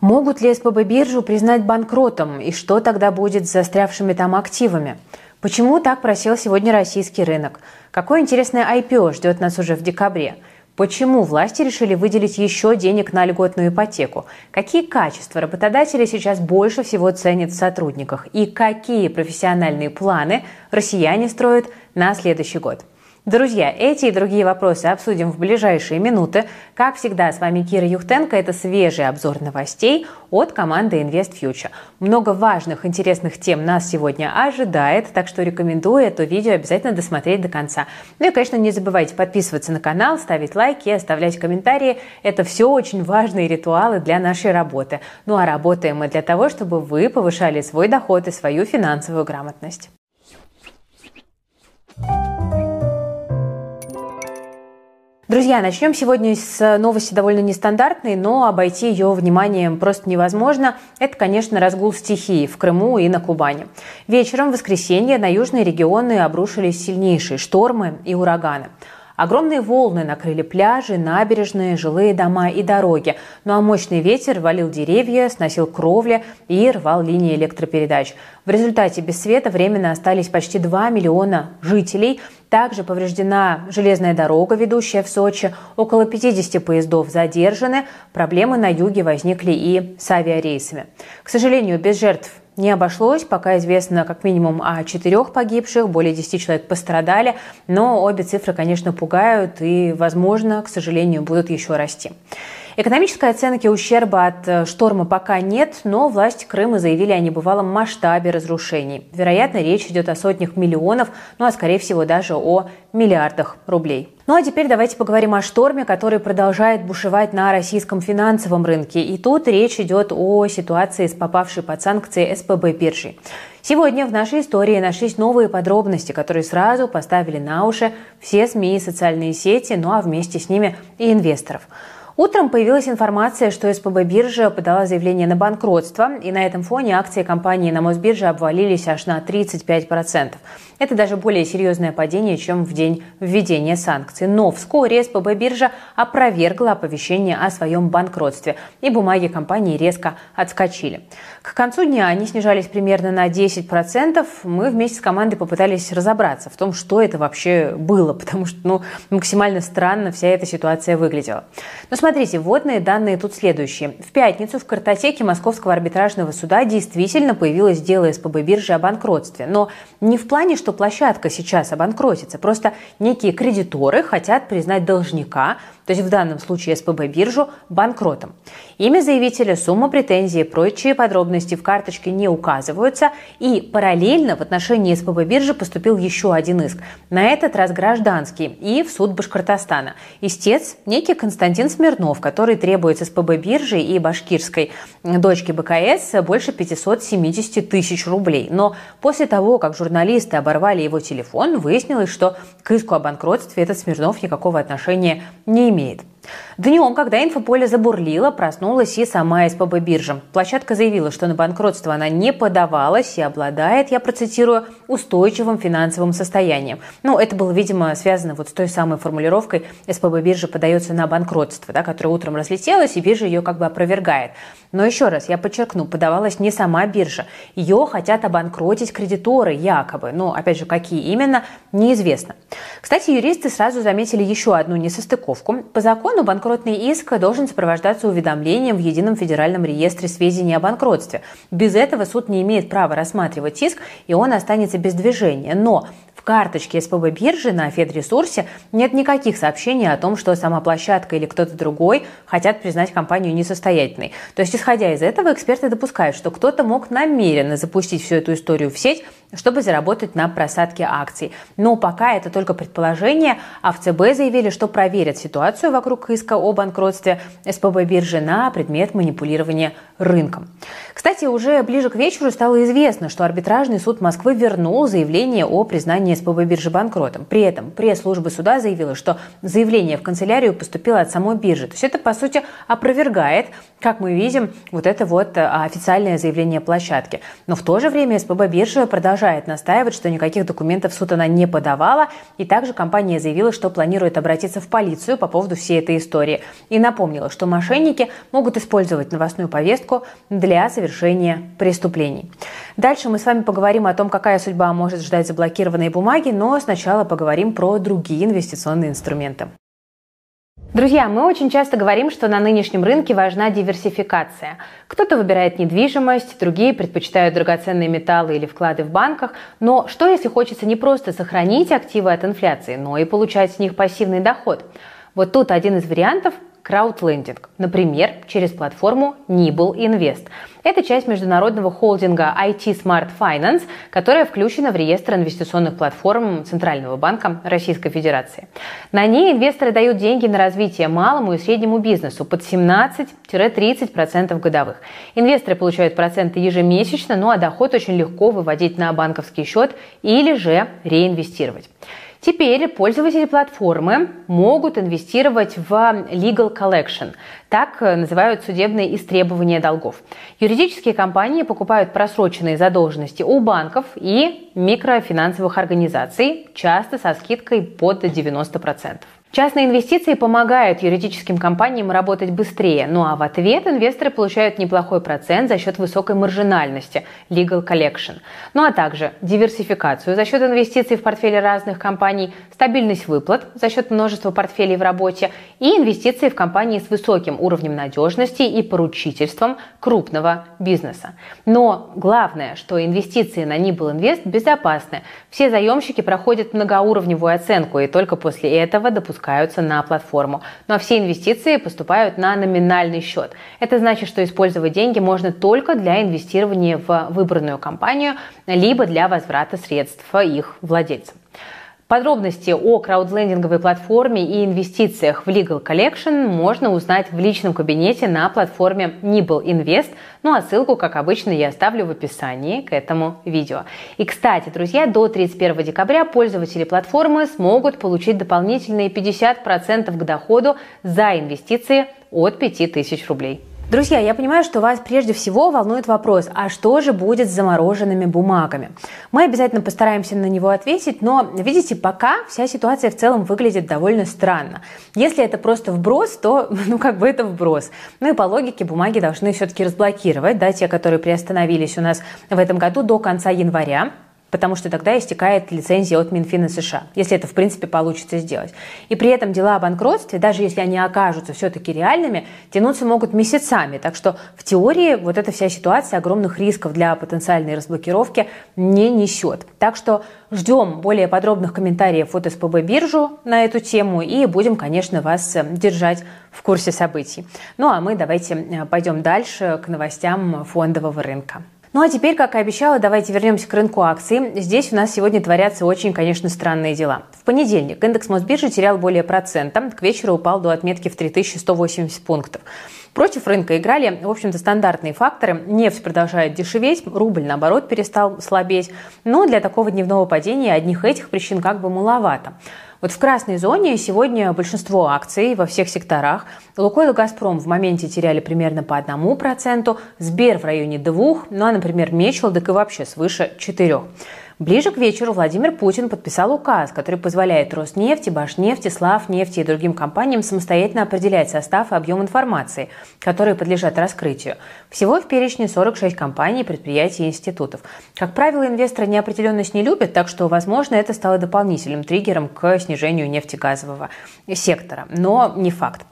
Могут ли СПБ биржу признать банкротом и что тогда будет с застрявшими там активами? Почему так просел сегодня российский рынок? Какое интересное IPO ждет нас уже в декабре? Почему власти решили выделить еще денег на льготную ипотеку? Какие качества работодатели сейчас больше всего ценят в сотрудниках? И какие профессиональные планы россияне строят на следующий год? Друзья, эти и другие вопросы обсудим в ближайшие минуты. Как всегда, с вами Кира Юхтенко. Это свежий обзор новостей от команды Invest Future. Много важных, интересных тем нас сегодня ожидает, так что рекомендую это видео обязательно досмотреть до конца. Ну и, конечно, не забывайте подписываться на канал, ставить лайки, оставлять комментарии. Это все очень важные ритуалы для нашей работы. Ну а работаем мы для того, чтобы вы повышали свой доход и свою финансовую грамотность. Друзья, начнем сегодня с новости довольно нестандартной, но обойти ее вниманием просто невозможно. Это, конечно, разгул стихии в Крыму и на Кубани. Вечером в воскресенье на южные регионы обрушились сильнейшие штормы и ураганы. Огромные волны накрыли пляжи, набережные, жилые дома и дороги. Ну а мощный ветер валил деревья, сносил кровли и рвал линии электропередач. В результате без света временно остались почти 2 миллиона жителей. Также повреждена железная дорога, ведущая в Сочи. Около 50 поездов задержаны. Проблемы на юге возникли и с авиарейсами. К сожалению, без жертв не обошлось. Пока известно как минимум о четырех погибших, более 10 человек пострадали. Но обе цифры, конечно, пугают и, возможно, к сожалению, будут еще расти. Экономической оценки ущерба от э, шторма пока нет, но власти Крыма заявили о небывалом масштабе разрушений. Вероятно, речь идет о сотнях миллионов, ну а скорее всего даже о миллиардах рублей. Ну а теперь давайте поговорим о шторме, который продолжает бушевать на российском финансовом рынке. И тут речь идет о ситуации с попавшей под санкции СПБ биржей. Сегодня в нашей истории нашлись новые подробности, которые сразу поставили на уши все СМИ и социальные сети, ну а вместе с ними и инвесторов. Утром появилась информация, что СПБ биржа подала заявление на банкротство, и на этом фоне акции компании на Мосбирже обвалились аж на 35%. Это даже более серьезное падение, чем в день введения санкций. Но вскоре СПБ биржа опровергла оповещение о своем банкротстве, и бумаги компании резко отскочили. К концу дня они снижались примерно на 10%. Мы вместе с командой попытались разобраться в том, что это вообще было, потому что ну, максимально странно вся эта ситуация выглядела. Но смотрите, вводные данные тут следующие. В пятницу в картотеке Московского арбитражного суда действительно появилось дело СПБ биржи о банкротстве. Но не в плане, что площадка сейчас обанкротится, просто некие кредиторы хотят признать должника то есть в данном случае СПБ биржу, банкротом. Имя заявителя, сумма претензий и прочие подробности в карточке не указываются, и параллельно в отношении СПБ биржи поступил еще один иск, на этот раз гражданский, и в суд Башкортостана. Истец – некий Константин Смирнов, который требует СПБ биржи и башкирской дочки БКС больше 570 тысяч рублей. Но после того, как журналисты оборвали его телефон, выяснилось, что к иску о банкротстве этот Смирнов никакого отношения не имеет имеет. Днем, когда инфополе забурлило, проснулась и сама СПБ биржа. Площадка заявила, что на банкротство она не подавалась и обладает, я процитирую, устойчивым финансовым состоянием. Ну, это было, видимо, связано вот с той самой формулировкой СПБ биржа подается на банкротство, да, которая утром разлетелась, и биржа ее как бы опровергает. Но еще раз, я подчеркну, подавалась не сама биржа. Ее хотят обанкротить кредиторы якобы. Но, опять же, какие именно, неизвестно. Кстати, юристы сразу заметили еще одну несостыковку. По закону банкротный иск должен сопровождаться уведомлением в Едином федеральном реестре сведений о банкротстве. Без этого суд не имеет права рассматривать иск, и он останется без движения. Но карточке СПБ биржи на Федресурсе нет никаких сообщений о том, что сама площадка или кто-то другой хотят признать компанию несостоятельной. То есть, исходя из этого, эксперты допускают, что кто-то мог намеренно запустить всю эту историю в сеть, чтобы заработать на просадке акций. Но пока это только предположение, а в ЦБ заявили, что проверят ситуацию вокруг иска о банкротстве СПБ биржи на предмет манипулирования рынком. Кстати, уже ближе к вечеру стало известно, что арбитражный суд Москвы вернул заявление о признании СПБ биржи банкротом. При этом пресс-служба суда заявила, что заявление в канцелярию поступило от самой биржи. То есть это, по сути, опровергает, как мы видим, вот это вот а, официальное заявление площадки. Но в то же время СПБ биржа продолжает настаивать, что никаких документов в суд она не подавала. И также компания заявила, что планирует обратиться в полицию по поводу всей этой истории. И напомнила, что мошенники могут использовать новостную повестку для совершения преступлений. Дальше мы с вами поговорим о том, какая судьба может ждать заблокированные бумаги, но сначала поговорим про другие инвестиционные инструменты. Друзья, мы очень часто говорим, что на нынешнем рынке важна диверсификация. Кто-то выбирает недвижимость, другие предпочитают драгоценные металлы или вклады в банках. Но что если хочется не просто сохранить активы от инфляции, но и получать с них пассивный доход? Вот тут один из вариантов краудлендинг, например, через платформу Nibble Invest. Это часть международного холдинга IT Smart Finance, которая включена в реестр инвестиционных платформ Центрального банка Российской Федерации. На ней инвесторы дают деньги на развитие малому и среднему бизнесу под 17-30% годовых. Инвесторы получают проценты ежемесячно, ну а доход очень легко выводить на банковский счет или же реинвестировать. Теперь пользователи платформы могут инвестировать в Legal Collection. Так называют судебные истребования долгов. Юридические компании покупают просроченные задолженности у банков и микрофинансовых организаций, часто со скидкой под 90%. Частные инвестиции помогают юридическим компаниям работать быстрее, ну а в ответ инвесторы получают неплохой процент за счет высокой маржинальности – legal collection. Ну а также диверсификацию за счет инвестиций в портфели разных компаний, стабильность выплат за счет множества портфелей в работе и инвестиции в компании с высоким уровнем надежности и поручительством крупного бизнеса. Но главное, что инвестиции на Nibble Invest безопасны. Все заемщики проходят многоуровневую оценку и только после этого допускают запускаются на платформу. Ну а все инвестиции поступают на номинальный счет. Это значит, что использовать деньги можно только для инвестирования в выбранную компанию, либо для возврата средств их владельцам. Подробности о краудлендинговой платформе и инвестициях в Legal Collection можно узнать в личном кабинете на платформе Nibble Invest. Ну а ссылку, как обычно, я оставлю в описании к этому видео. И, кстати, друзья, до 31 декабря пользователи платформы смогут получить дополнительные 50% к доходу за инвестиции от 5000 рублей. Друзья, я понимаю, что вас прежде всего волнует вопрос, а что же будет с замороженными бумагами? Мы обязательно постараемся на него ответить, но, видите, пока вся ситуация в целом выглядит довольно странно. Если это просто вброс, то, ну, как бы это вброс. Ну и по логике бумаги должны все-таки разблокировать, да, те, которые приостановились у нас в этом году до конца января потому что тогда истекает лицензия от Минфина США, если это в принципе получится сделать. И при этом дела о банкротстве, даже если они окажутся все-таки реальными, тянуться могут месяцами. Так что в теории вот эта вся ситуация огромных рисков для потенциальной разблокировки не несет. Так что ждем более подробных комментариев от СПБ биржу на эту тему и будем, конечно, вас э, держать в курсе событий. Ну а мы давайте э, пойдем дальше к новостям фондового рынка. Ну а теперь, как и обещала, давайте вернемся к рынку акций. Здесь у нас сегодня творятся очень, конечно, странные дела. В понедельник индекс Мосбиржи терял более процента, к вечеру упал до отметки в 3180 пунктов. Против рынка играли, в общем-то, стандартные факторы. Нефть продолжает дешеветь, рубль, наоборот, перестал слабеть. Но для такого дневного падения одних этих причин как бы маловато. Вот в красной зоне сегодня большинство акций во всех секторах. Лукойл и Газпром в моменте теряли примерно по одному проценту, Сбер в районе двух, ну а, например, Мечелдок и вообще свыше четырех. Ближе к вечеру Владимир Путин подписал указ, который позволяет Роснефти, Башнефти, Славнефти и другим компаниям самостоятельно определять состав и объем информации, которые подлежат раскрытию. Всего в перечне 46 компаний, предприятий и институтов. Как правило, инвесторы неопределенность не любят, так что, возможно, это стало дополнительным триггером к снижению нефтегазового сектора. Но не факт.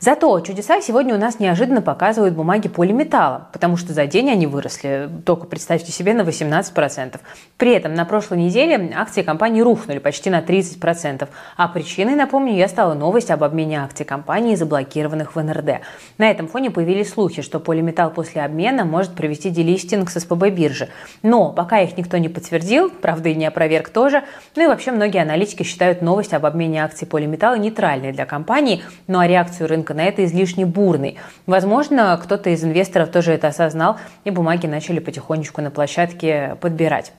Зато чудеса сегодня у нас неожиданно показывают бумаги полиметалла, потому что за день они выросли, только представьте себе, на 18%. При этом на прошлой неделе акции компании рухнули почти на 30%. А причиной, напомню, я стала новость об обмене акций компании, заблокированных в НРД. На этом фоне появились слухи, что полиметалл после обмена может провести делистинг с СПБ биржи. Но пока их никто не подтвердил, правда и не опроверг тоже. Ну и вообще многие аналитики считают новость об обмене акций полиметалла нейтральной для компании, ну а реакцию рынка рынка на это излишне бурный. Возможно, кто-то из инвесторов тоже это осознал, и бумаги начали потихонечку на площадке подбирать.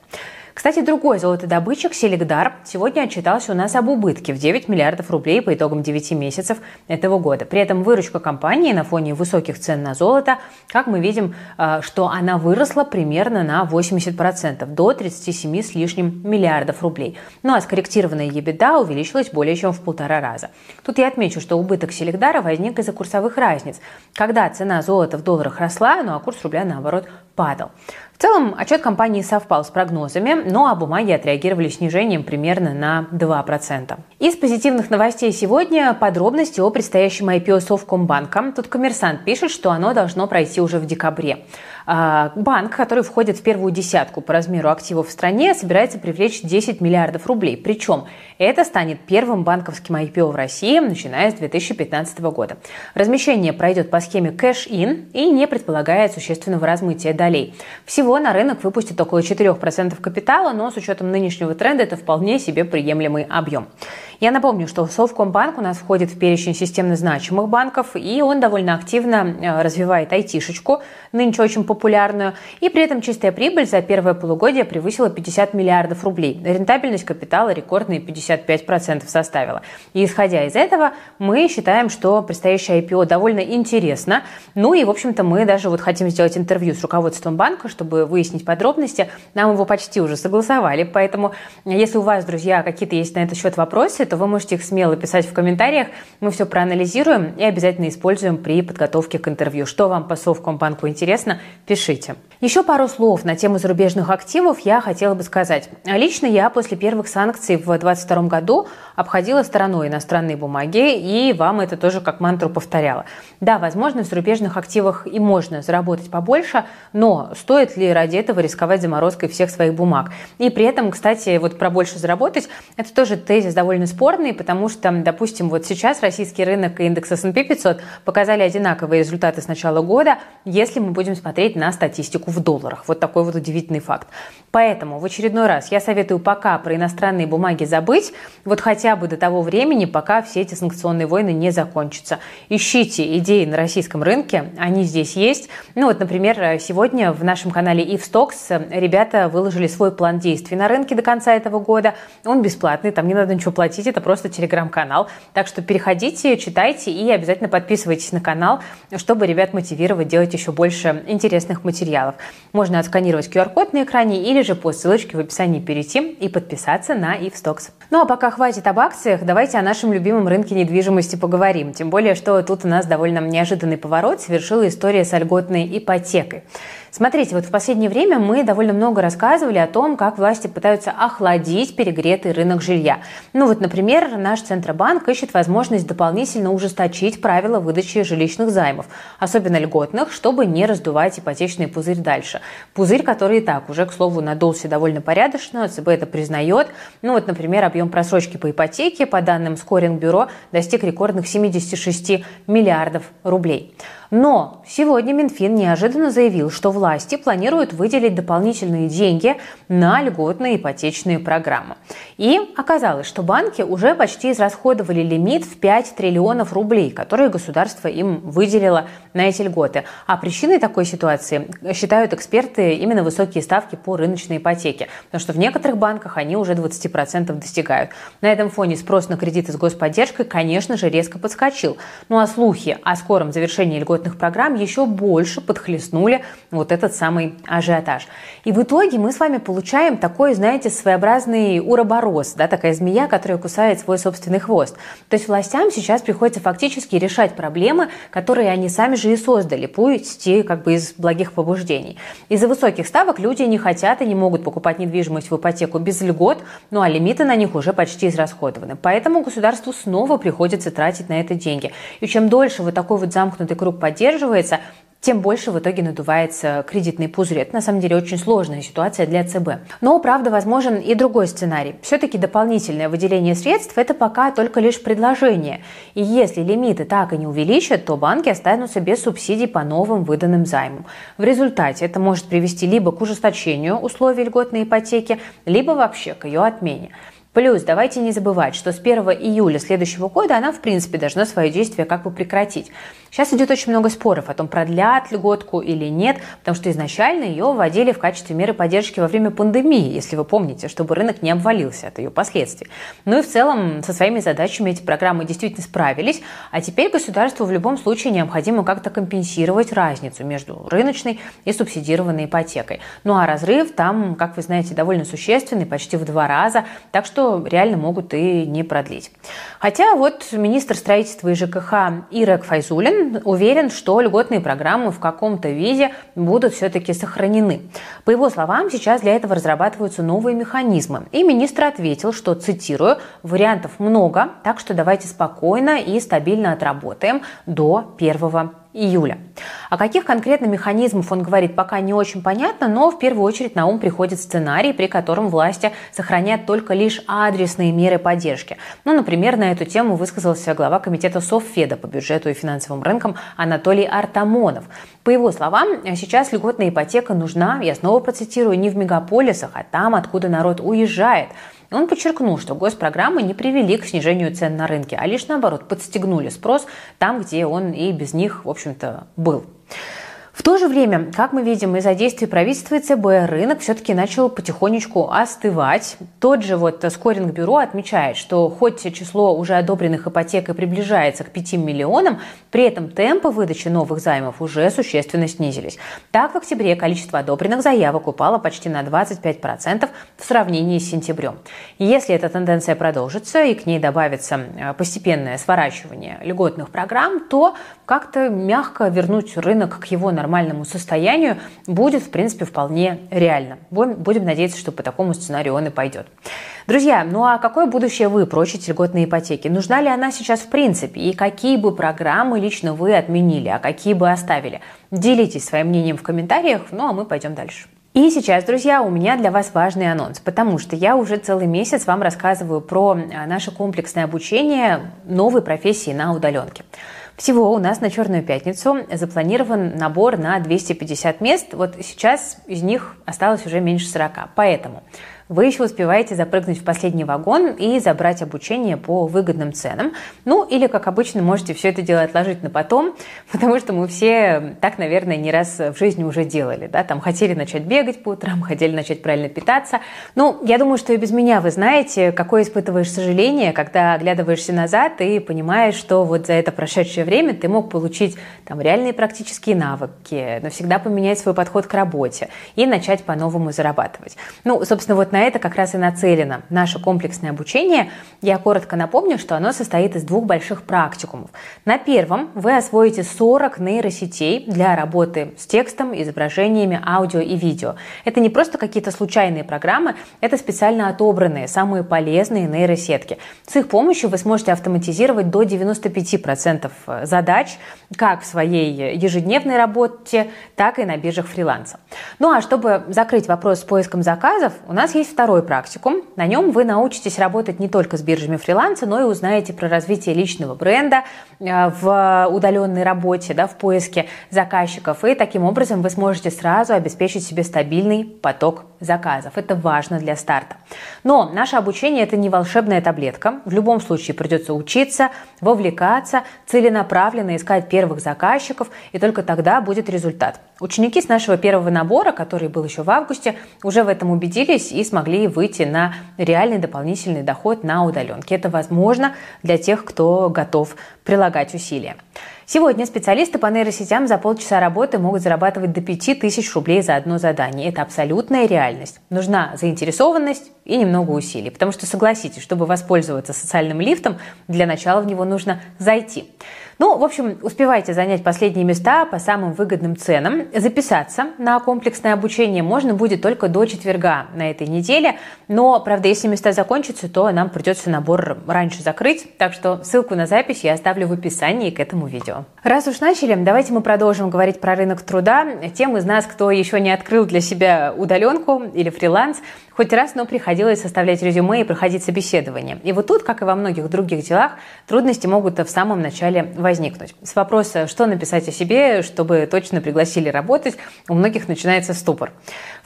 Кстати, другой золотодобытчик Селегдар сегодня отчитался у нас об убытке в 9 миллиардов рублей по итогам 9 месяцев этого года. При этом выручка компании на фоне высоких цен на золото, как мы видим, э, что она выросла примерно на 80%, до 37 с лишним миллиардов рублей. Ну а скорректированная EBITDA увеличилась более чем в полтора раза. Тут я отмечу, что убыток Селегдара возник из-за курсовых разниц, когда цена золота в долларах росла, ну а курс рубля наоборот падал. В целом, отчет компании совпал с прогнозами, но а бумаги отреагировали снижением примерно на 2%. Из позитивных новостей сегодня подробности о предстоящем IPO Совкомбанка. Тут коммерсант пишет, что оно должно пройти уже в декабре. А, банк, который входит в первую десятку по размеру активов в стране, собирается привлечь 10 миллиардов рублей. Причем это станет первым банковским IPO в России, начиная с 2015 года. Размещение пройдет по схеме кэш-ин и не предполагает существенного размытия долей. Всего на рынок выпустят около 4% капитала, но с учетом нынешнего тренда это вполне себе приемлемый объем. Я напомню, что Совкомбанк у нас входит в перечень системно значимых банков, и он довольно активно э, развивает айтишечку, нынче очень популярную, и при этом чистая прибыль за первое полугодие превысила 50 миллиардов рублей. Рентабельность капитала рекордные 55% составила. И исходя из этого, мы считаем, что предстоящее IPO довольно интересно. Ну и, в общем-то, мы даже вот хотим сделать интервью с руководством банка, чтобы выяснить подробности. Нам его почти уже согласовали, поэтому если у вас, друзья, какие-то есть на этот счет вопросы, то вы можете их смело писать в комментариях. Мы все проанализируем и обязательно используем при подготовке к интервью. Что вам по Совкомбанку интересно, пишите. Еще пару слов на тему зарубежных активов я хотела бы сказать. Лично я после первых санкций в 2022 году обходила стороной иностранные бумаги и вам это тоже как мантру повторяла. Да, возможно, в зарубежных активах и можно заработать побольше, но стоит ли ради этого рисковать заморозкой всех своих бумаг? И при этом, кстати, вот про больше заработать, это тоже тезис довольно спорный потому что, допустим, вот сейчас российский рынок и индекс S&P 500 показали одинаковые результаты с начала года, если мы будем смотреть на статистику в долларах. Вот такой вот удивительный факт. Поэтому в очередной раз я советую пока про иностранные бумаги забыть, вот хотя бы до того времени, пока все эти санкционные войны не закончатся. Ищите идеи на российском рынке, они здесь есть. Ну вот, например, сегодня в нашем канале Ivstox ребята выложили свой план действий на рынке до конца этого года. Он бесплатный, там не надо ничего платить, это просто телеграм-канал. Так что переходите, читайте и обязательно подписывайтесь на канал, чтобы ребят мотивировать делать еще больше интересных материалов. Можно отсканировать QR-код на экране или же по ссылочке в описании перейти и подписаться на Ивстокс. Ну а пока хватит об акциях, давайте о нашем любимом рынке недвижимости поговорим. Тем более, что тут у нас довольно неожиданный поворот совершила история с льготной ипотекой. Смотрите, вот в последнее время мы довольно много рассказывали о том, как власти пытаются охладить перегретый рынок жилья. Ну вот, например, наш Центробанк ищет возможность дополнительно ужесточить правила выдачи жилищных займов, особенно льготных, чтобы не раздувать ипотечный пузырь дальше. Пузырь, который и так уже, к слову, надулся довольно порядочно, ЦБ это признает. Ну вот, например, объем просрочки по ипотеке, по данным Скоринг-бюро, достиг рекордных 76 миллиардов рублей. Но сегодня Минфин неожиданно заявил, что власти планируют выделить дополнительные деньги на льготные ипотечные программы. И оказалось, что банки уже почти израсходовали лимит в 5 триллионов рублей, которые государство им выделило на эти льготы. А причиной такой ситуации считают эксперты именно высокие ставки по рыночной ипотеке, потому что в некоторых банках они уже 20% достигают. На этом фоне спрос на кредиты с господдержкой, конечно же, резко подскочил. Ну а слухи о скором завершении льгот льготных программ еще больше подхлестнули вот этот самый ажиотаж. И в итоге мы с вами получаем такой, знаете, своеобразный уроборос, да, такая змея, которая кусает свой собственный хвост. То есть властям сейчас приходится фактически решать проблемы, которые они сами же и создали, пусть и как бы из благих побуждений. Из-за высоких ставок люди не хотят и не могут покупать недвижимость в ипотеку без льгот, ну а лимиты на них уже почти израсходованы. Поэтому государству снова приходится тратить на это деньги. И чем дольше вот такой вот замкнутый круг поддерживается, тем больше в итоге надувается кредитный пузырь. Это на самом деле очень сложная ситуация для ЦБ. Но, правда, возможен и другой сценарий. Все-таки дополнительное выделение средств – это пока только лишь предложение. И если лимиты так и не увеличат, то банки останутся без субсидий по новым выданным займам. В результате это может привести либо к ужесточению условий льготной ипотеки, либо вообще к ее отмене. Плюс давайте не забывать, что с 1 июля следующего года она в принципе должна свое действие как бы прекратить. Сейчас идет очень много споров о том, продлят льготку или нет, потому что изначально ее вводили в качестве меры поддержки во время пандемии, если вы помните, чтобы рынок не обвалился от ее последствий. Ну и в целом со своими задачами эти программы действительно справились, а теперь государству в любом случае необходимо как-то компенсировать разницу между рыночной и субсидированной ипотекой. Ну а разрыв там, как вы знаете, довольно существенный, почти в два раза, так что реально могут и не продлить. Хотя вот министр строительства и ЖКХ Ирек Файзулин уверен, что льготные программы в каком-то виде будут все-таки сохранены. По его словам, сейчас для этого разрабатываются новые механизмы. И министр ответил, что, цитирую, «вариантов много, так что давайте спокойно и стабильно отработаем до 1 июля. О каких конкретно механизмах он говорит, пока не очень понятно, но в первую очередь на ум приходит сценарий, при котором власти сохранят только лишь адресные меры поддержки. Ну, например, на эту тему высказался глава комитета Совфеда по бюджету и финансовым рынкам Анатолий Артамонов. По его словам, сейчас льготная ипотека нужна, я снова процитирую, не в мегаполисах, а там, откуда народ уезжает – он подчеркнул, что госпрограммы не привели к снижению цен на рынке, а лишь наоборот подстегнули спрос там, где он и без них, в общем-то, был. В то же время, как мы видим из-за действий правительства и ЦБ, рынок все-таки начал потихонечку остывать. Тот же вот скоринг-бюро отмечает, что хоть число уже одобренных ипотек и приближается к 5 миллионам, при этом темпы выдачи новых займов уже существенно снизились. Так, в октябре количество одобренных заявок упало почти на 25% в сравнении с сентябрем. Если эта тенденция продолжится и к ней добавится э, постепенное сворачивание льготных программ, то как-то мягко вернуть рынок к его нормальному состоянию будет, в принципе, вполне реально. Будем надеяться, что по такому сценарию он и пойдет. Друзья, ну а какое будущее вы прочите льготной ипотеки? Нужна ли она сейчас в принципе? И какие бы программы лично вы отменили, а какие бы оставили? Делитесь своим мнением в комментариях, ну а мы пойдем дальше. И сейчас, друзья, у меня для вас важный анонс, потому что я уже целый месяц вам рассказываю про а, наше комплексное обучение новой профессии на удаленке. Всего у нас на Черную пятницу запланирован набор на 250 мест. Вот сейчас из них осталось уже меньше 40. Поэтому вы еще успеваете запрыгнуть в последний вагон и забрать обучение по выгодным ценам. Ну, или, как обычно, можете все это дело отложить на потом, потому что мы все так, наверное, не раз в жизни уже делали. Да? Там хотели начать бегать по утрам, хотели начать правильно питаться. Ну, я думаю, что и без меня вы знаете, какое испытываешь сожаление, когда оглядываешься назад и понимаешь, что вот за это прошедшее время ты мог получить там реальные практические навыки, навсегда поменять свой подход к работе и начать по-новому зарабатывать. Ну, собственно, вот на на это как раз и нацелено наше комплексное обучение. Я коротко напомню, что оно состоит из двух больших практикумов. На первом вы освоите 40 нейросетей для работы с текстом, изображениями, аудио и видео. Это не просто какие-то случайные программы, это специально отобранные, самые полезные нейросетки. С их помощью вы сможете автоматизировать до 95% задач как в своей ежедневной работе, так и на биржах фриланса. Ну а чтобы закрыть вопрос с поиском заказов, у нас есть второй практикум. На нем вы научитесь работать не только с биржами фриланса, но и узнаете про развитие личного бренда в удаленной работе, да, в поиске заказчиков. И таким образом вы сможете сразу обеспечить себе стабильный поток заказов. Это важно для старта. Но наше обучение – это не волшебная таблетка. В любом случае придется учиться, вовлекаться, целенаправленно искать первых заказчиков, и только тогда будет результат. Ученики с нашего первого набора, который был еще в августе, уже в этом убедились и смогли выйти на реальный дополнительный доход на удаленке. Это возможно для тех, кто готов прилагать усилия. Сегодня специалисты по нейросетям за полчаса работы могут зарабатывать до 5000 рублей за одно задание. Это абсолютная реальность. Нужна заинтересованность и немного усилий. Потому что, согласитесь, чтобы воспользоваться социальным лифтом, для начала в него нужно зайти. Ну, в общем, успевайте занять последние места по самым выгодным ценам. Записаться на комплексное обучение можно будет только до четверга на этой неделе. Но, правда, если места закончатся, то нам придется набор раньше закрыть. Так что ссылку на запись я оставлю в описании к этому видео. Раз уж начали, давайте мы продолжим говорить про рынок труда. Тем из нас, кто еще не открыл для себя удаленку или фриланс, хоть раз, но приходилось составлять резюме и проходить собеседование. И вот тут, как и во многих других делах, трудности могут в самом начале возникнуть. С вопроса, что написать о себе, чтобы точно пригласили работать, у многих начинается ступор.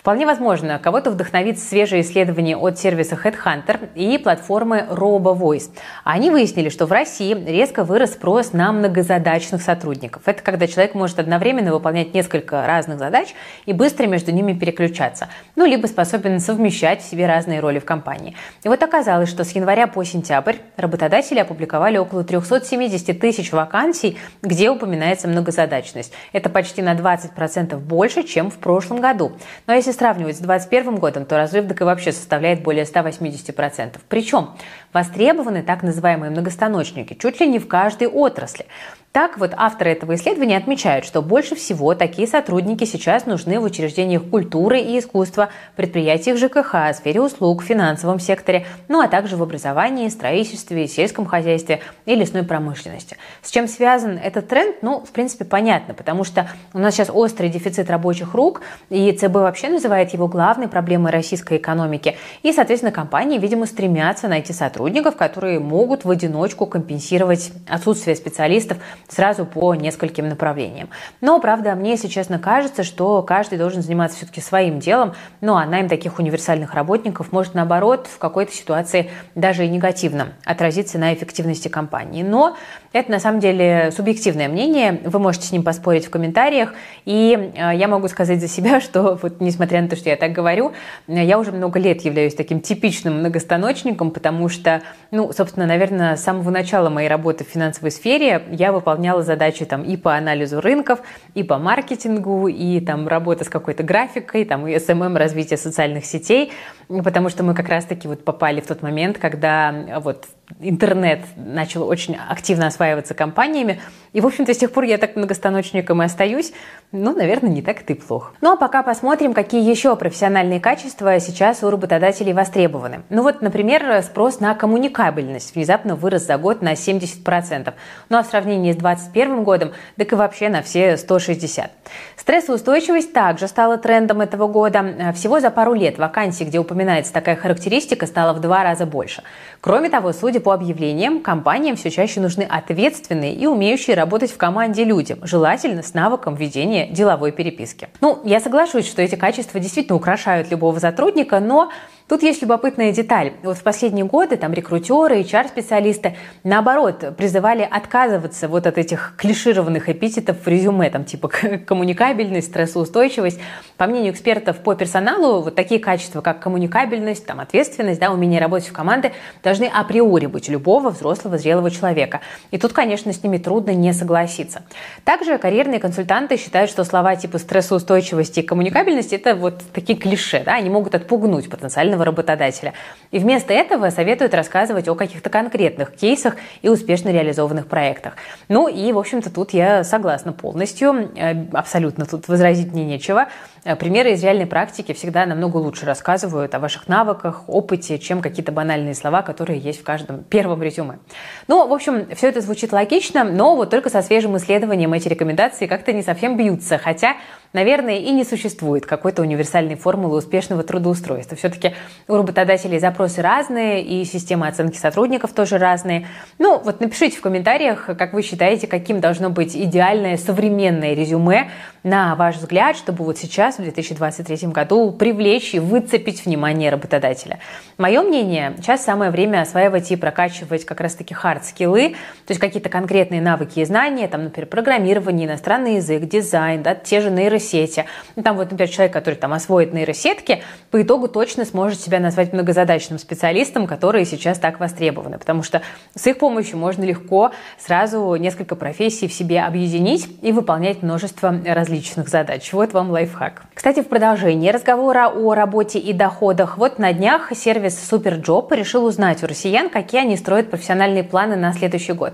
Вполне возможно, кого-то вдохновит свежее исследование от сервиса Headhunter и платформы RoboVoice. Они выяснили, что в России резко вырос спрос на многозадачных сотрудников. Это когда человек может одновременно выполнять несколько разных задач и быстро между ними переключаться. Ну, либо способен совмещать в себе разные роли в компании. И вот оказалось, что с января по сентябрь работодатели опубликовали около 370 тысяч вакансий, где упоминается многозадачность. Это почти на 20% больше, чем в прошлом году. Но если сравнивать с 2021 годом, то разрыв и вообще составляет более 180%. Причем востребованы так называемые многостаночники чуть ли не в каждой отрасли. Так вот, авторы этого исследования отмечают, что больше всего такие сотрудники сейчас нужны в учреждениях культуры и искусства, предприятиях ЖКХ, сфере услуг, финансовом секторе, ну а также в образовании, строительстве, сельском хозяйстве и лесной промышленности. С чем связан этот тренд? Ну, в принципе, понятно, потому что у нас сейчас острый дефицит рабочих рук, и ЦБ вообще называет его главной проблемой российской экономики. И, соответственно, компании, видимо, стремятся найти сотрудников, которые могут в одиночку компенсировать отсутствие специалистов сразу по нескольким направлениям. Но, правда, мне, если честно, кажется, что каждый должен заниматься все-таки своим делом, ну а найм таких универсальных работников может, наоборот, в какой-то ситуации даже и негативно отразиться на эффективности компании. Но это, на самом деле, субъективное мнение, вы можете с ним поспорить в комментариях, и э, я могу сказать за себя, что, вот, несмотря на то, что я так говорю, я уже много лет являюсь таким типичным многостаночником, потому что, ну, собственно, наверное, с самого начала моей работы в финансовой сфере я выполняла задачи там и по анализу рынков, и по маркетингу, и там работа с какой-то графикой, там и SMM, развитие социальных сетей, потому что мы как раз-таки вот попали в тот момент, когда вот интернет начал очень активно осваиваться компаниями. И, в общем-то, с тех пор я так многостаночником и остаюсь. Ну, наверное, не так это и плохо. Ну, а пока посмотрим, какие еще профессиональные качества сейчас у работодателей востребованы. Ну вот, например, спрос на коммуникабельность внезапно вырос за год на 70%. Ну, а в сравнении с 2021 годом, так и вообще на все 160%. Стрессоустойчивость также стала трендом этого года. Всего за пару лет вакансий, где упоминается такая характеристика, стало в два раза больше. Кроме того, судя по объявлениям, компаниям все чаще нужны ответственные и умеющие работать в команде люди, желательно с навыком ведения деловой переписки. Ну, я соглашусь, что эти качества действительно украшают любого сотрудника, но Тут есть любопытная деталь. Вот в последние годы там рекрутеры, HR-специалисты, наоборот, призывали отказываться вот от этих клишированных эпитетов в резюме, там типа коммуникабельность, стрессоустойчивость. По мнению экспертов по персоналу, вот такие качества, как коммуникабельность, там, ответственность, да, умение работать в команде, должны априори быть любого взрослого, зрелого человека. И тут, конечно, с ними трудно не согласиться. Также карьерные консультанты считают, что слова типа стрессоустойчивости и коммуникабельности – это вот такие клише, да, они могут отпугнуть потенциально потенциального работодателя. И вместо этого советуют рассказывать о каких-то конкретных кейсах и успешно реализованных проектах. Ну и, в общем-то, тут я согласна полностью, э, абсолютно тут возразить мне нечего. Э, примеры из реальной практики всегда намного лучше рассказывают о ваших навыках, опыте, чем какие-то банальные слова, которые есть в каждом первом резюме. Ну, в общем, все это звучит логично, но вот только со свежим исследованием эти рекомендации как-то не совсем бьются, хотя, наверное, и не существует какой-то универсальной формулы успешного трудоустройства. Все-таки у работодателей запросы разные, и системы оценки сотрудников тоже разные. Ну, вот напишите в комментариях, как вы считаете, каким должно быть идеальное современное резюме, на ваш взгляд, чтобы вот сейчас, в 2023 году, привлечь и выцепить внимание работодателя? Мое мнение, сейчас самое время осваивать и прокачивать как раз-таки хард-скиллы, то есть какие-то конкретные навыки и знания, там, например, программирование, иностранный язык, дизайн, да, те же нейросети. Ну, там вот, например, человек, который там освоит нейросетки, по итогу точно сможет себя назвать многозадачным специалистом, которые сейчас так востребованы, потому что с их помощью можно легко сразу несколько профессий в себе объединить и выполнять множество различных различных задач. Вот вам лайфхак. Кстати, в продолжении разговора о работе и доходах. Вот на днях сервис Superjob решил узнать у россиян, какие они строят профессиональные планы на следующий год.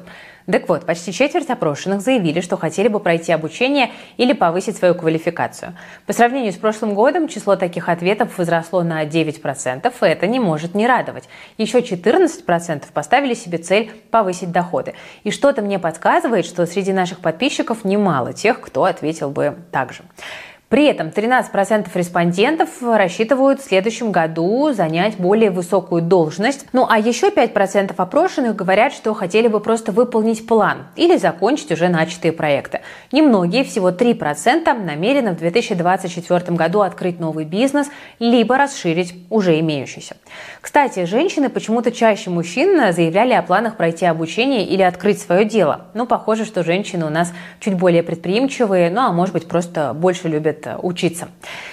Так вот, почти четверть опрошенных заявили, что хотели бы пройти обучение или повысить свою квалификацию. По сравнению с прошлым годом число таких ответов возросло на 9%, и это не может не радовать. Еще 14% поставили себе цель повысить доходы. И что-то мне подсказывает, что среди наших подписчиков немало тех, кто ответил бы так же. При этом 13% респондентов рассчитывают в следующем году занять более высокую должность. Ну а еще 5% опрошенных говорят, что хотели бы просто выполнить план или закончить уже начатые проекты. Немногие, всего 3%, намерены в 2024 году открыть новый бизнес, либо расширить уже имеющийся. Кстати, женщины почему-то чаще мужчин заявляли о планах пройти обучение или открыть свое дело. Ну, похоже, что женщины у нас чуть более предприимчивые, ну а может быть просто больше любят учиться.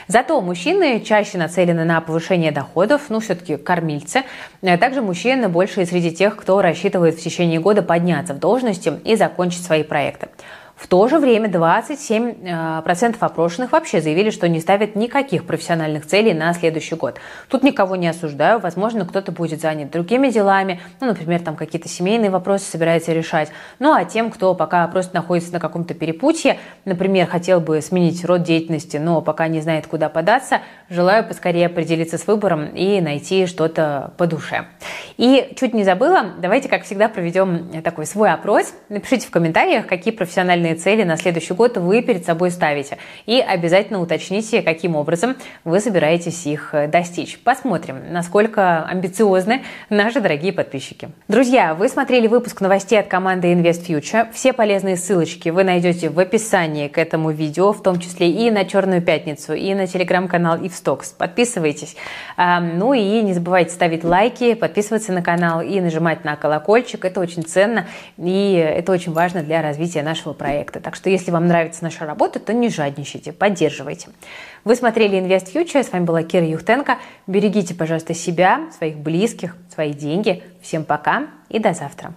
Зато мужчины чаще нацелены на повышение доходов, ну, все-таки кормильцы. Также мужчины больше среди тех, кто рассчитывает в течение года подняться в должности и закончить свои проекты. В то же время 27% э, опрошенных вообще заявили, что не ставят никаких профессиональных целей на следующий год. Тут никого не осуждаю, возможно, кто-то будет занят другими делами, ну, например, там какие-то семейные вопросы собирается решать. Ну, а тем, кто пока просто находится на каком-то перепутье, например, хотел бы сменить род деятельности, но пока не знает, куда податься, желаю поскорее определиться с выбором и найти что-то по душе. И чуть не забыла, давайте, как всегда, проведем такой свой опрос. Напишите в комментариях, какие профессиональные глобальные цели на следующий год вы перед собой ставите. И обязательно уточните, каким образом вы собираетесь их э, достичь. Посмотрим, насколько амбициозны наши дорогие подписчики. Друзья, вы смотрели выпуск новостей от команды Invest Future. Все полезные ссылочки вы найдете в описании к этому видео, в том числе и на Черную пятницу, и на телеграм-канал Ивстокс. Подписывайтесь. Ну и не забывайте ставить лайки, подписываться на канал и нажимать на колокольчик. Это очень ценно и это очень важно для развития нашего проекта проекта. Так что если вам нравится наша работа, то не жадничайте, поддерживайте. Вы смотрели Invest Future, с вами была Кира Юхтенко. Берегите, пожалуйста, себя, своих близких, свои деньги. Всем пока и до завтра.